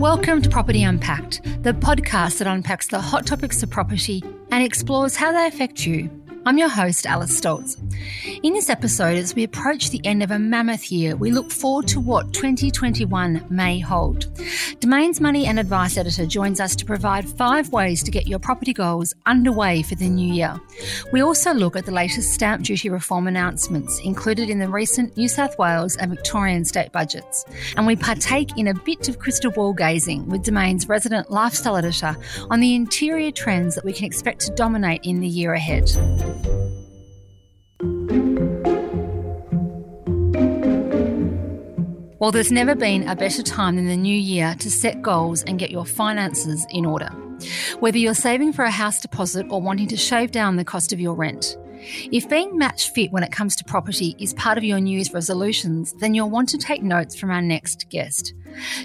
Welcome to Property Unpacked, the podcast that unpacks the hot topics of property and explores how they affect you. I'm your host, Alice Stolz. In this episode, as we approach the end of a mammoth year, we look forward to what 2021 may hold. Domain's Money and Advice Editor joins us to provide five ways to get your property goals underway for the new year. We also look at the latest stamp duty reform announcements included in the recent New South Wales and Victorian state budgets. And we partake in a bit of crystal ball gazing with Domain's resident lifestyle editor on the interior trends that we can expect to dominate in the year ahead. Well, there's never been a better time than the new year to set goals and get your finances in order. Whether you're saving for a house deposit or wanting to shave down the cost of your rent. If being match fit when it comes to property is part of your New Year's resolutions, then you'll want to take notes from our next guest.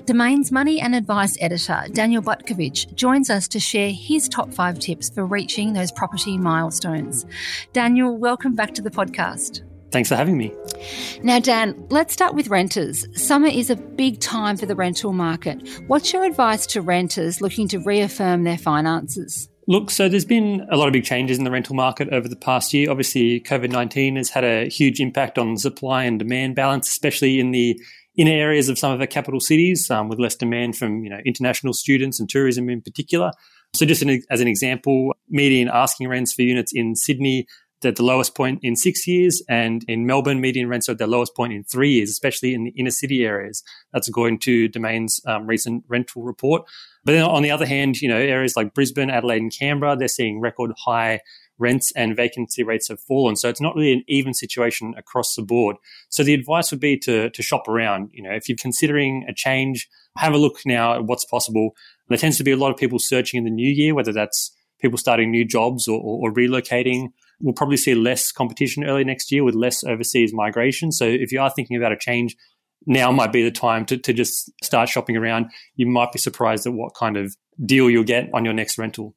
Domain's Money and Advice editor, Daniel Butkovich, joins us to share his top five tips for reaching those property milestones. Daniel, welcome back to the podcast. Thanks for having me. Now, Dan, let's start with renters. Summer is a big time for the rental market. What's your advice to renters looking to reaffirm their finances? Look, so there's been a lot of big changes in the rental market over the past year. Obviously, COVID 19 has had a huge impact on supply and demand balance, especially in the inner areas of some of our capital cities, um, with less demand from you know international students and tourism in particular. So, just an, as an example, median asking rents for units in Sydney at the lowest point in six years, and in Melbourne, median rents are at their lowest point in three years, especially in the inner city areas. That's according to Domain's um, recent rental report. But then on the other hand, you know, areas like Brisbane, Adelaide, and Canberra, they're seeing record high rents and vacancy rates have fallen. So it's not really an even situation across the board. So the advice would be to, to shop around. You know, if you're considering a change, have a look now at what's possible. There tends to be a lot of people searching in the new year, whether that's people starting new jobs or, or, or relocating. We'll probably see less competition early next year with less overseas migration. So if you are thinking about a change, now might be the time to, to just start shopping around. You might be surprised at what kind of deal you'll get on your next rental.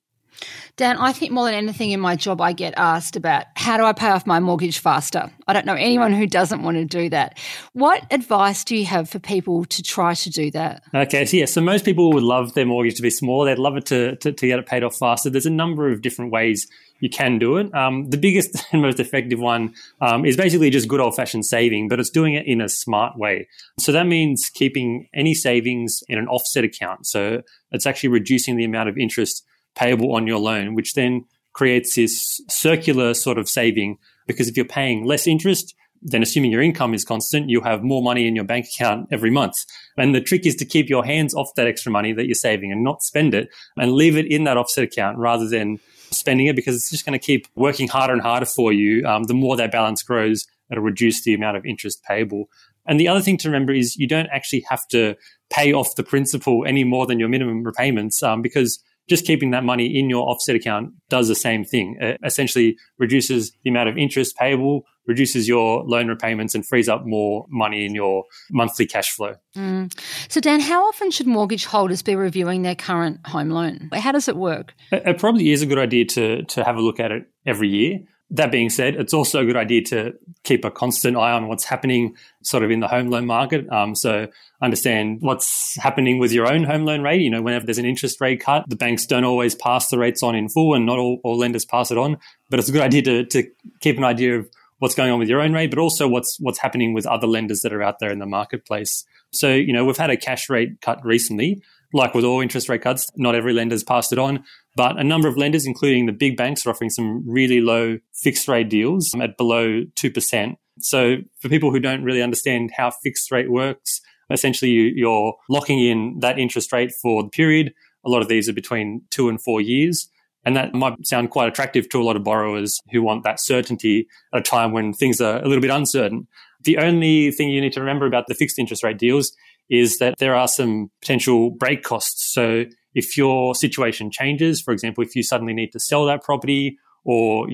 Dan, I think more than anything in my job, I get asked about how do I pay off my mortgage faster? I don't know anyone who doesn't want to do that. What advice do you have for people to try to do that? Okay, so yeah, so most people would love their mortgage to be smaller. They'd love it to, to, to get it paid off faster. There's a number of different ways you can do it. Um, the biggest and most effective one um, is basically just good old fashioned saving, but it's doing it in a smart way. So that means keeping any savings in an offset account. So it's actually reducing the amount of interest payable on your loan, which then creates this circular sort of saving. Because if you're paying less interest, then assuming your income is constant, you have more money in your bank account every month. And the trick is to keep your hands off that extra money that you're saving and not spend it and leave it in that offset account rather than spending it because it's just going to keep working harder and harder for you. Um, the more that balance grows, it'll reduce the amount of interest payable. And the other thing to remember is you don't actually have to pay off the principal any more than your minimum repayments um, because just keeping that money in your offset account does the same thing. It essentially reduces the amount of interest payable, reduces your loan repayments, and frees up more money in your monthly cash flow. Mm. So, Dan, how often should mortgage holders be reviewing their current home loan? How does it work? It, it probably is a good idea to to have a look at it every year. That being said, it's also a good idea to keep a constant eye on what's happening sort of in the home loan market. Um, so understand what's happening with your own home loan rate. You know, whenever there's an interest rate cut, the banks don't always pass the rates on in full and not all, all lenders pass it on. But it's a good idea to, to keep an idea of what's going on with your own rate, but also what's what's happening with other lenders that are out there in the marketplace. So, you know, we've had a cash rate cut recently. Like with all interest rate cuts, not every lender's passed it on, but a number of lenders, including the big banks, are offering some really low fixed rate deals at below 2%. So for people who don't really understand how fixed rate works, essentially you're locking in that interest rate for the period. A lot of these are between two and four years. And that might sound quite attractive to a lot of borrowers who want that certainty at a time when things are a little bit uncertain. The only thing you need to remember about the fixed interest rate deals is that there are some potential break costs. So if your situation changes, for example, if you suddenly need to sell that property or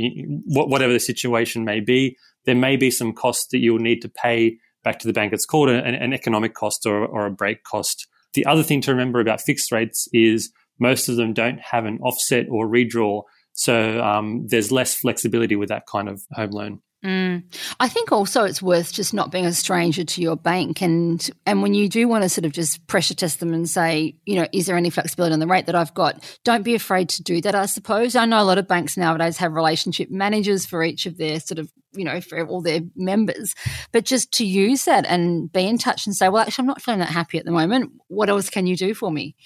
whatever the situation may be, there may be some costs that you'll need to pay back to the bank. It's called an, an economic cost or, or a break cost. The other thing to remember about fixed rates is most of them don't have an offset or redraw. So um, there's less flexibility with that kind of home loan. Mm. I think also it's worth just not being a stranger to your bank and and when you do want to sort of just pressure test them and say, you know, is there any flexibility on the rate that I've got? Don't be afraid to do that, I suppose. I know a lot of banks nowadays have relationship managers for each of their sort of, you know, for all their members. But just to use that and be in touch and say, well, actually I'm not feeling that happy at the moment. What else can you do for me?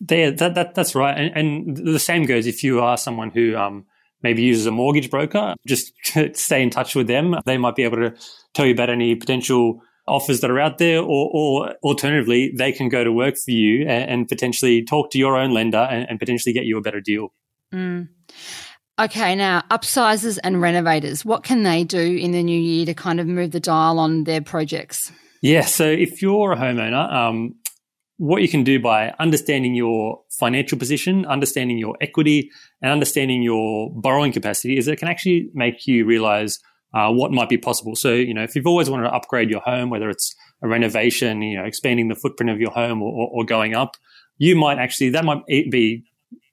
There, that, that that's right. And, and the same goes if you are someone who um maybe uses a mortgage broker, just stay in touch with them. They might be able to tell you about any potential offers that are out there, or, or alternatively, they can go to work for you and, and potentially talk to your own lender and, and potentially get you a better deal. Mm. Okay, now upsizers and renovators, what can they do in the new year to kind of move the dial on their projects? Yeah, so if you're a homeowner, um, what you can do by understanding your financial position, understanding your equity, and understanding your borrowing capacity is it can actually make you realize uh, what might be possible. So, you know, if you've always wanted to upgrade your home, whether it's a renovation, you know, expanding the footprint of your home or, or, or going up, you might actually, that might be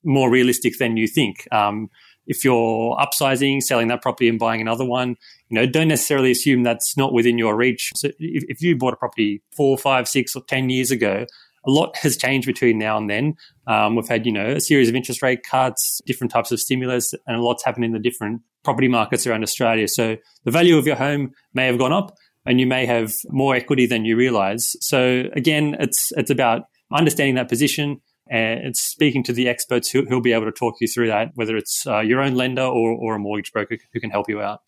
more realistic than you think. Um, if you're upsizing, selling that property and buying another one, you know, don't necessarily assume that's not within your reach. So if, if you bought a property four, five, six, or 10 years ago, a lot has changed between now and then. Um, we've had, you know, a series of interest rate cuts, different types of stimulus, and a lot's happened in the different property markets around Australia. So the value of your home may have gone up and you may have more equity than you realize. So again, it's, it's about understanding that position, and it's speaking to the experts who, will be able to talk you through that, whether it's uh, your own lender or, or a mortgage broker who can help you out.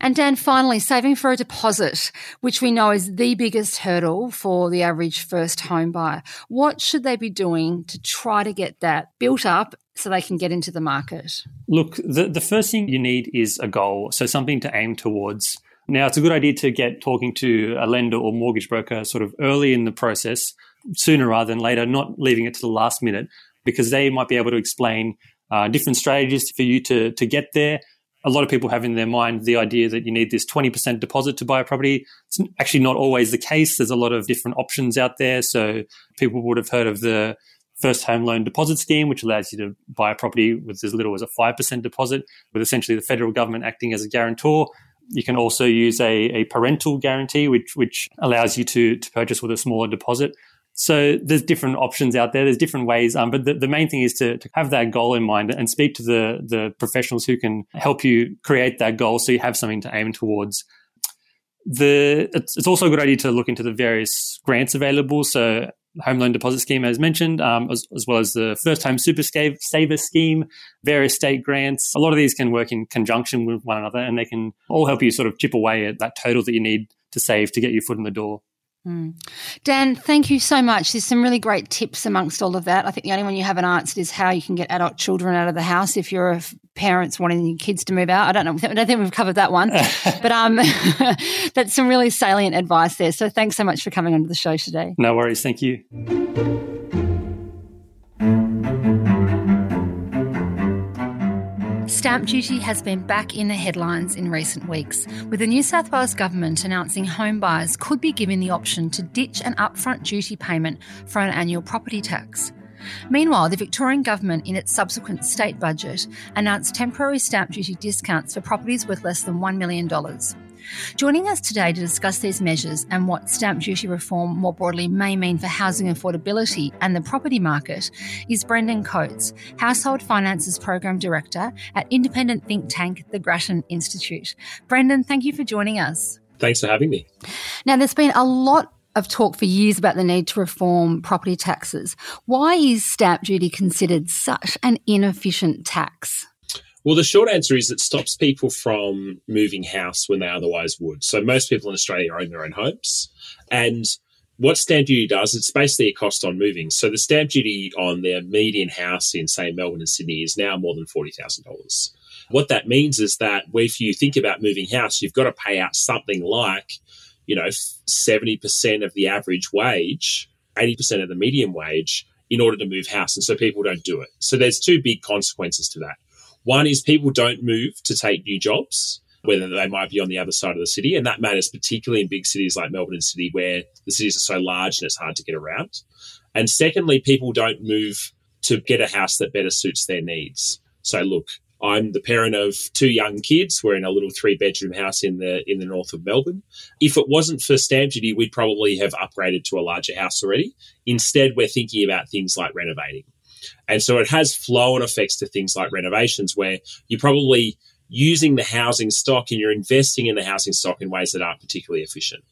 And Dan, finally, saving for a deposit, which we know is the biggest hurdle for the average first home buyer. What should they be doing to try to get that built up so they can get into the market? Look, the, the first thing you need is a goal, so something to aim towards. Now, it's a good idea to get talking to a lender or mortgage broker sort of early in the process sooner rather than later, not leaving it to the last minute, because they might be able to explain uh, different strategies for you to to get there. A lot of people have in their mind the idea that you need this 20% deposit to buy a property. It's actually not always the case. There's a lot of different options out there. So people would have heard of the first home loan deposit scheme, which allows you to buy a property with as little as a 5% deposit, with essentially the federal government acting as a guarantor. You can also use a, a parental guarantee, which, which allows you to, to purchase with a smaller deposit. So there's different options out there. There's different ways, um, but the, the, main thing is to, to, have that goal in mind and speak to the the professionals who can help you create that goal, so you have something to aim towards. The it's, it's also a good idea to look into the various grants available. So home loan deposit scheme, as mentioned, um, as, as, well as the first home super saver scheme, various state grants. A lot of these can work in conjunction with one another, and they can all help you sort of chip away at that total that you need to save to get your foot in the door. Mm. Dan, thank you so much. There's some really great tips amongst all of that. I think the only one you haven't answered is how you can get adult children out of the house if you're a parents wanting your kids to move out. I don't know. I don't think we've covered that one, but um, that's some really salient advice there. So thanks so much for coming onto the show today. No worries. Thank you. Stamp duty has been back in the headlines in recent weeks, with the New South Wales government announcing home buyers could be given the option to ditch an upfront duty payment for an annual property tax. Meanwhile, the Victorian government, in its subsequent state budget, announced temporary stamp duty discounts for properties worth less than $1 million. Joining us today to discuss these measures and what stamp duty reform more broadly may mean for housing affordability and the property market is Brendan Coates, Household Finances Program Director at independent think tank the Grattan Institute. Brendan, thank you for joining us. Thanks for having me. Now, there's been a lot of talk for years about the need to reform property taxes. Why is stamp duty considered such an inefficient tax? Well, the short answer is it stops people from moving house when they otherwise would. So most people in Australia own their own homes. And what stamp duty does, it's basically a cost on moving. So the stamp duty on their median house in, say, Melbourne and Sydney is now more than $40,000. What that means is that if you think about moving house, you've got to pay out something like, you know, 70% of the average wage, 80% of the median wage in order to move house. And so people don't do it. So there's two big consequences to that. One is people don't move to take new jobs, whether they might be on the other side of the city. And that matters particularly in big cities like Melbourne and Sydney, where the cities are so large and it's hard to get around. And secondly, people don't move to get a house that better suits their needs. So, look, I'm the parent of two young kids. We're in a little three bedroom house in the in the north of Melbourne. If it wasn't for stamp duty, we'd probably have upgraded to a larger house already. Instead, we're thinking about things like renovating. And so it has flow on effects to things like renovations where you're probably using the housing stock and you're investing in the housing stock in ways that aren't particularly efficient.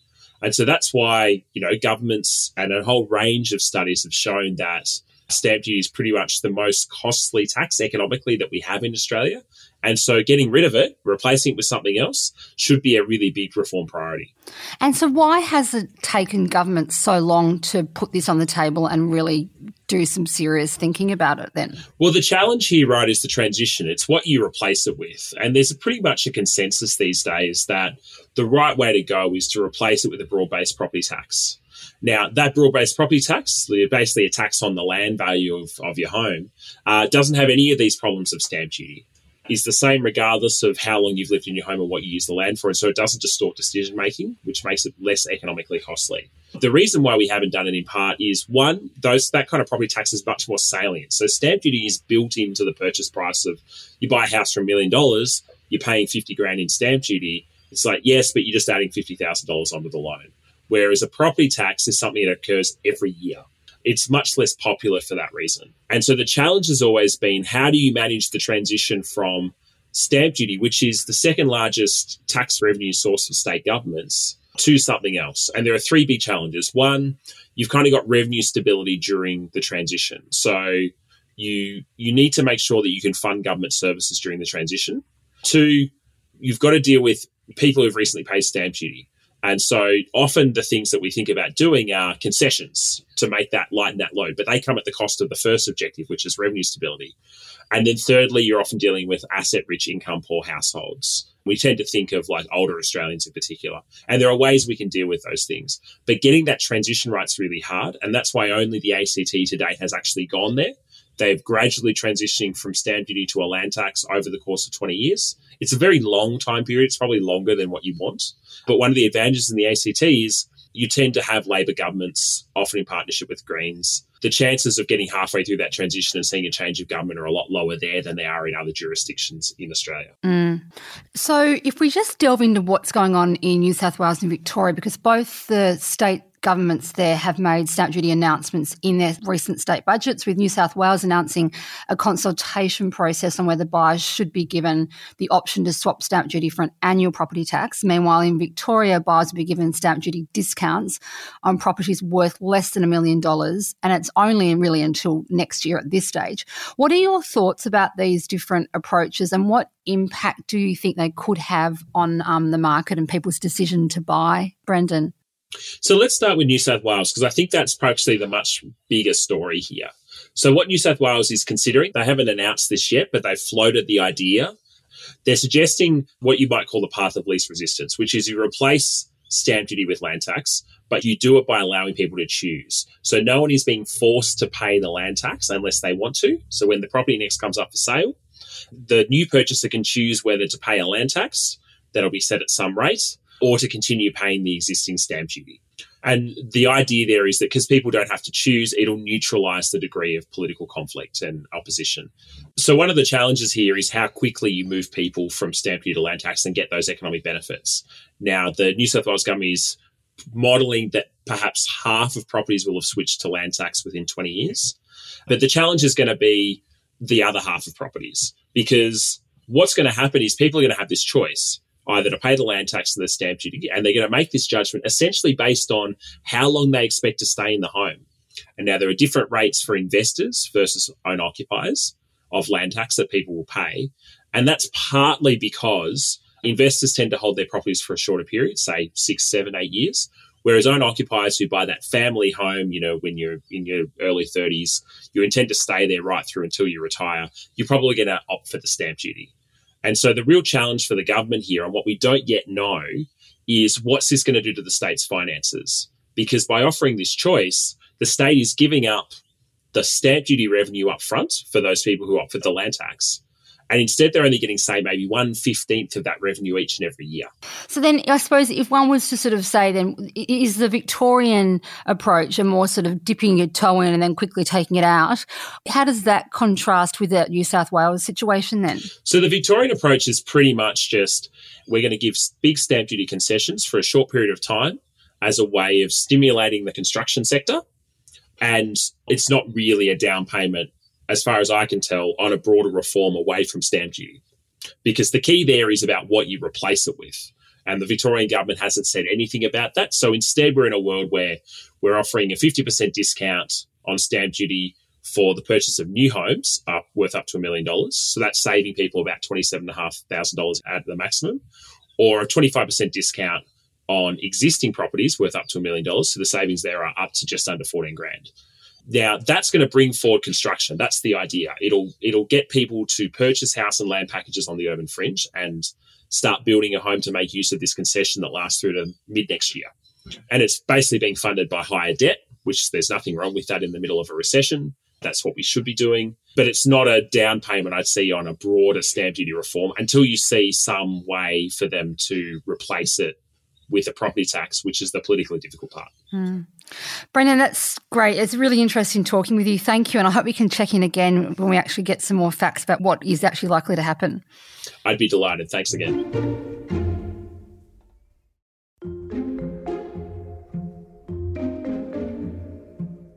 And so that's why, you know, governments and a whole range of studies have shown that stamp duty is pretty much the most costly tax economically that we have in Australia. And so getting rid of it, replacing it with something else, should be a really big reform priority. And so, why has it taken government so long to put this on the table and really do some serious thinking about it then? Well, the challenge here, right, is the transition. It's what you replace it with. And there's a pretty much a consensus these days that the right way to go is to replace it with a broad based property tax. Now, that broad based property tax, basically a tax on the land value of, of your home, uh, doesn't have any of these problems of stamp duty. Is the same regardless of how long you've lived in your home and what you use the land for. And so it doesn't distort decision making, which makes it less economically costly. The reason why we haven't done it in part is one, those that kind of property tax is much more salient. So stamp duty is built into the purchase price of you buy a house for a million dollars, you're paying 50 grand in stamp duty. It's like, yes, but you're just adding $50,000 onto the loan. Whereas a property tax is something that occurs every year. It's much less popular for that reason. And so the challenge has always been how do you manage the transition from stamp duty, which is the second largest tax revenue source for state governments, to something else? And there are three big challenges. One, you've kind of got revenue stability during the transition. So you you need to make sure that you can fund government services during the transition. Two, you've got to deal with people who've recently paid stamp duty. And so often the things that we think about doing are concessions to make that lighten that load, but they come at the cost of the first objective, which is revenue stability. And then thirdly, you're often dealing with asset rich income poor households. We tend to think of like older Australians in particular. And there are ways we can deal with those things. But getting that transition right is really hard. And that's why only the ACT to date has actually gone there. They've gradually transitioning from stamp duty to a land tax over the course of 20 years. It's a very long time period. It's probably longer than what you want. But one of the advantages in the ACT is you tend to have Labor governments, often in partnership with Greens. The chances of getting halfway through that transition and seeing a change of government are a lot lower there than they are in other jurisdictions in Australia. Mm. So, if we just delve into what's going on in New South Wales and Victoria, because both the state governments there have made stamp duty announcements in their recent state budgets, with New South Wales announcing a consultation process on whether buyers should be given the option to swap stamp duty for an annual property tax. Meanwhile, in Victoria, buyers will be given stamp duty discounts on properties worth less than a million dollars, and it's only really until next year at this stage. What are your thoughts about these different approaches, and what impact do you think they could have on um, the market and people's decision to buy, Brendan? So let's start with New South Wales because I think that's actually the much bigger story here. So what New South Wales is considering, they haven't announced this yet, but they've floated the idea. They're suggesting what you might call the path of least resistance, which is you replace stamp duty with land tax, but you do it by allowing people to choose. So no one is being forced to pay the land tax unless they want to. So when the property next comes up for sale, the new purchaser can choose whether to pay a land tax that'll be set at some rate or to continue paying the existing stamp duty. And the idea there is that because people don't have to choose, it'll neutralize the degree of political conflict and opposition. So, one of the challenges here is how quickly you move people from stamp duty to land tax and get those economic benefits. Now, the New South Wales government is modelling that perhaps half of properties will have switched to land tax within 20 years. But the challenge is going to be the other half of properties because what's going to happen is people are going to have this choice either to pay the land tax and the stamp duty, and they're going to make this judgment essentially based on how long they expect to stay in the home. And now there are different rates for investors versus own occupiers of land tax that people will pay. And that's partly because investors tend to hold their properties for a shorter period, say six, seven, eight years. Whereas own occupiers who buy that family home, you know, when you're in your early 30s, you intend to stay there right through until you retire, you're probably going to opt for the stamp duty. And so the real challenge for the government here, and what we don't yet know, is what's this going to do to the state's finances? Because by offering this choice, the state is giving up the stamp duty revenue up front for those people who opt for the land tax. And instead, they're only getting, say, maybe one fifteenth of that revenue each and every year. So then, I suppose if one was to sort of say, then is the Victorian approach a more sort of dipping your toe in and then quickly taking it out? How does that contrast with the New South Wales situation then? So the Victorian approach is pretty much just we're going to give big stamp duty concessions for a short period of time as a way of stimulating the construction sector. And it's not really a down payment as far as I can tell, on a broader reform away from stamp duty. Because the key there is about what you replace it with. And the Victorian government hasn't said anything about that. So instead, we're in a world where we're offering a 50% discount on stamp duty for the purchase of new homes up worth up to a million dollars. So that's saving people about $27,500 at the maximum, or a 25% discount on existing properties worth up to a million dollars. So the savings there are up to just under 14 grand. Now that's going to bring forward construction. That's the idea. It'll it'll get people to purchase house and land packages on the urban fringe and start building a home to make use of this concession that lasts through to mid next year. And it's basically being funded by higher debt, which there's nothing wrong with that in the middle of a recession. That's what we should be doing. But it's not a down payment I'd see on a broader stamp duty reform until you see some way for them to replace it with a property tax, which is the politically difficult part. Mm. Brendan, that's great. It's really interesting talking with you. Thank you. And I hope we can check in again when we actually get some more facts about what is actually likely to happen. I'd be delighted. Thanks again.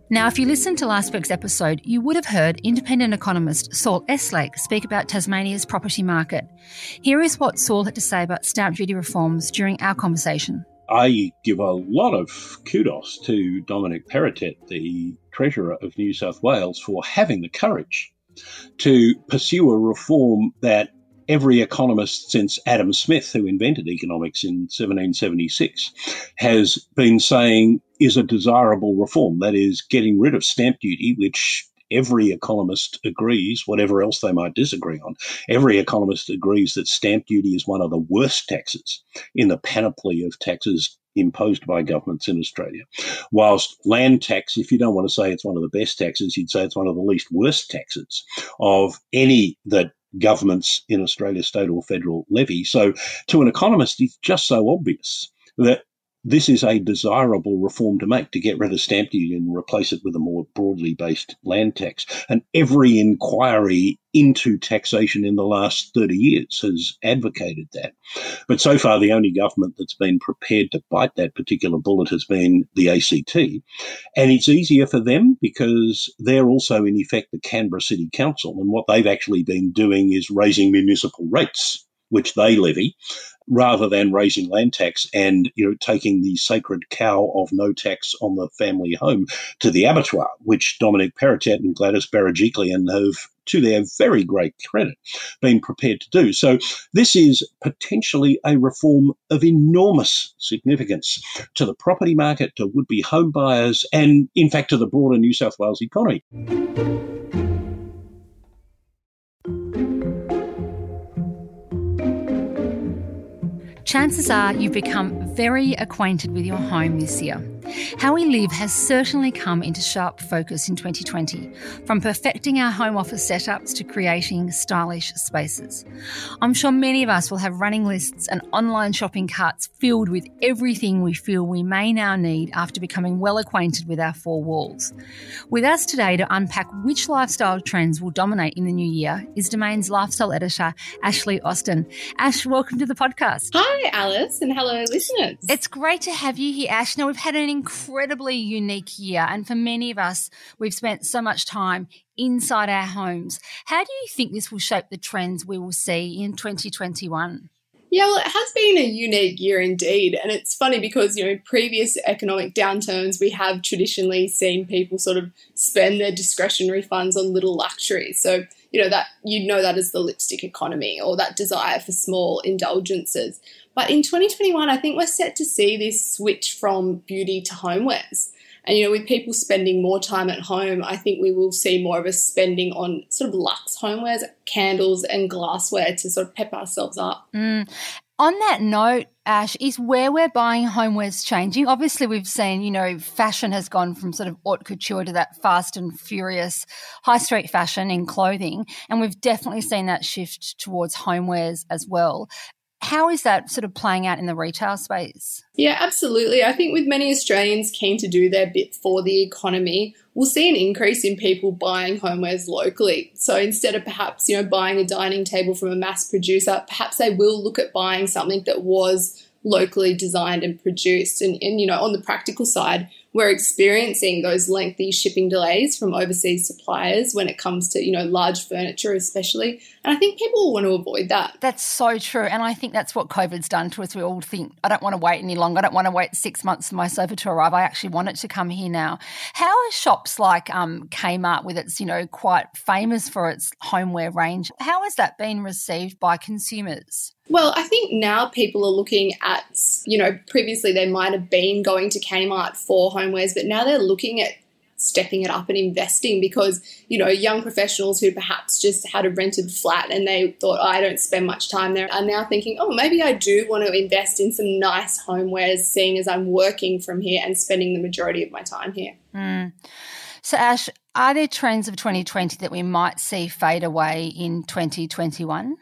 Now, if you listened to last week's episode, you would have heard independent economist Saul Eslake speak about Tasmania's property market. Here is what Saul had to say about stamp duty reforms during our conversation. I give a lot of kudos to Dominic Perrottet, the Treasurer of New South Wales, for having the courage to pursue a reform that every economist since Adam Smith, who invented economics in 1776, has been saying is a desirable reform. That is, getting rid of stamp duty, which every economist agrees, whatever else they might disagree on, every economist agrees that stamp duty is one of the worst taxes in the panoply of taxes imposed by governments in Australia. Whilst land tax, if you don't want to say it's one of the best taxes, you'd say it's one of the least worst taxes of any that governments in Australia, state or federal, levy. So to an economist, it's just so obvious that this is a desirable reform to make to get rid of stamp duty and replace it with a more broadly based land tax. And every inquiry into taxation in the last 30 years has advocated that. But so far, the only government that's been prepared to bite that particular bullet has been the ACT. And it's easier for them because they're also, in effect, the Canberra City Council. And what they've actually been doing is raising municipal rates which they levy, rather than raising land tax and you know taking the sacred cow of no tax on the family home to the abattoir, which Dominic Perrottet and Gladys Berejiklian have, to their very great credit, been prepared to do. So this is potentially a reform of enormous significance to the property market, to would-be home buyers, and in fact to the broader New South Wales economy. Chances are you've become very acquainted with your home this year. How we live has certainly come into sharp focus in 2020, from perfecting our home office setups to creating stylish spaces. I'm sure many of us will have running lists and online shopping carts filled with everything we feel we may now need after becoming well acquainted with our four walls. With us today to unpack which lifestyle trends will dominate in the new year is Domain's lifestyle editor, Ashley Austin. Ash, welcome to the podcast. Hi, Alice, and hello, listeners. It's great to have you here, Ash. Now, we've had an incredibly unique year. And for many of us, we've spent so much time inside our homes. How do you think this will shape the trends we will see in 2021? Yeah, well, it has been a unique year indeed. And it's funny because, you know, in previous economic downturns, we have traditionally seen people sort of spend their discretionary funds on little luxuries. So, you know, that you know that as the lipstick economy or that desire for small indulgences. But in 2021, I think we're set to see this switch from beauty to homewares. And you know, with people spending more time at home, I think we will see more of a spending on sort of luxe homewares, candles, and glassware to sort of pep ourselves up. Mm. On that note, Ash, is where we're buying homewares changing? Obviously, we've seen, you know, fashion has gone from sort of haute couture to that fast and furious high street fashion in clothing. And we've definitely seen that shift towards homewares as well. How is that sort of playing out in the retail space? Yeah, absolutely. I think with many Australians keen to do their bit for the economy, we'll see an increase in people buying homewares locally. So instead of perhaps, you know, buying a dining table from a mass producer, perhaps they will look at buying something that was locally designed and produced. And, and you know, on the practical side, we're experiencing those lengthy shipping delays from overseas suppliers when it comes to, you know, large furniture especially. And I think people want to avoid that. That's so true. And I think that's what COVID's done to us. We all think, I don't want to wait any longer. I don't want to wait six months for my sofa to arrive. I actually want it to come here now. How are shops like um, Kmart, with its, you know, quite famous for its homeware range, how has that been received by consumers? Well, I think now people are looking at, you know, previously they might have been going to Kmart for homewares, but now they're looking at stepping it up and investing because, you know, young professionals who perhaps just had a rented flat and they thought, oh, I don't spend much time there are now thinking, oh, maybe I do want to invest in some nice homewares, seeing as I'm working from here and spending the majority of my time here. Mm. So, Ash, are there trends of 2020 that we might see fade away in 2021?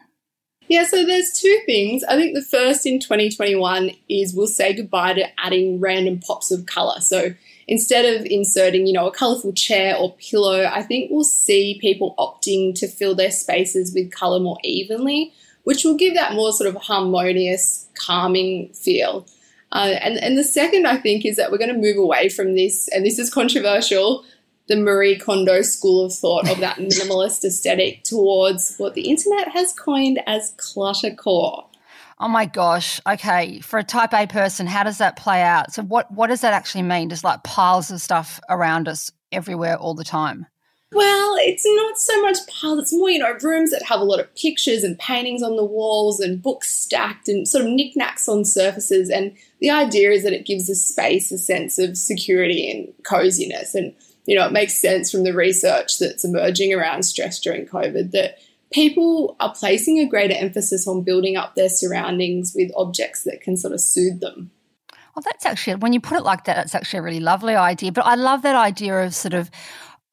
Yeah, so there's two things. I think the first in 2021 is we'll say goodbye to adding random pops of colour. So instead of inserting, you know, a colourful chair or pillow, I think we'll see people opting to fill their spaces with colour more evenly, which will give that more sort of harmonious, calming feel. Uh, and, and the second, I think, is that we're going to move away from this, and this is controversial, the Marie Kondo school of thought of that minimalist aesthetic towards what the internet has coined as cluttercore. Oh my gosh. Okay. For a type A person, how does that play out? So what what does that actually mean? Just like piles of stuff around us everywhere all the time? Well, it's not so much piles, it's more, you know, rooms that have a lot of pictures and paintings on the walls and books stacked and sort of knickknacks on surfaces. And the idea is that it gives a space a sense of security and coziness. And you know, it makes sense from the research that's emerging around stress during COVID that people are placing a greater emphasis on building up their surroundings with objects that can sort of soothe them. Well, that's actually, when you put it like that, that's actually a really lovely idea. But I love that idea of sort of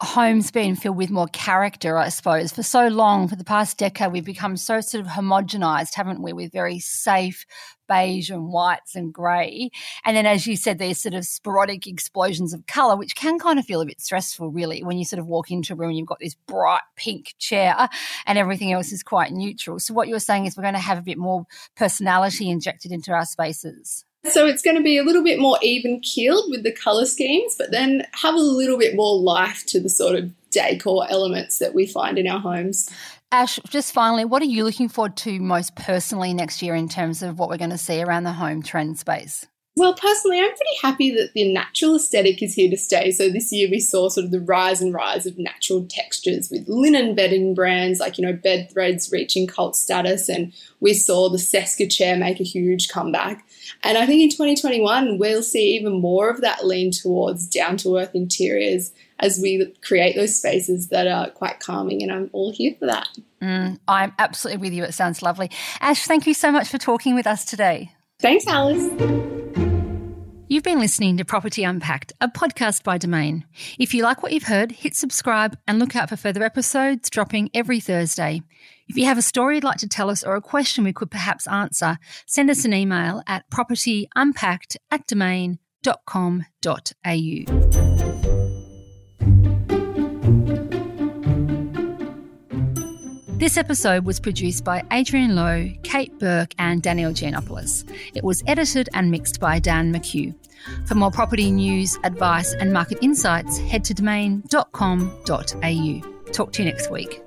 homes being filled with more character, I suppose. For so long, for the past decade, we've become so sort of homogenized, haven't we, with very safe beige and whites and grey. And then, as you said, there's sort of sporadic explosions of colour, which can kind of feel a bit stressful, really, when you sort of walk into a room and you've got this bright pink chair and everything else is quite neutral. So, what you're saying is we're going to have a bit more personality injected into our spaces. So it's going to be a little bit more even keeled with the colour schemes, but then have a little bit more life to the sort of decor elements that we find in our homes. Ash, just finally, what are you looking forward to most personally next year in terms of what we're going to see around the home trend space? Well, personally, I'm pretty happy that the natural aesthetic is here to stay. So this year we saw sort of the rise and rise of natural textures with linen bedding brands like, you know, bed threads reaching cult status. And we saw the Cesca chair make a huge comeback. And I think in 2021, we'll see even more of that lean towards down to earth interiors as we create those spaces that are quite calming. And I'm all here for that. Mm, I'm absolutely with you. It sounds lovely. Ash, thank you so much for talking with us today. Thanks, Alice. You've been listening to Property Unpacked, a podcast by Domain. If you like what you've heard, hit subscribe and look out for further episodes dropping every Thursday. If you have a story you'd like to tell us or a question we could perhaps answer, send us an email at propertyunpacked at domain.com.au. This episode was produced by Adrian Lowe, Kate Burke, and Daniel Giannopoulos. It was edited and mixed by Dan McHugh. For more property news, advice, and market insights, head to domain.com.au. Talk to you next week.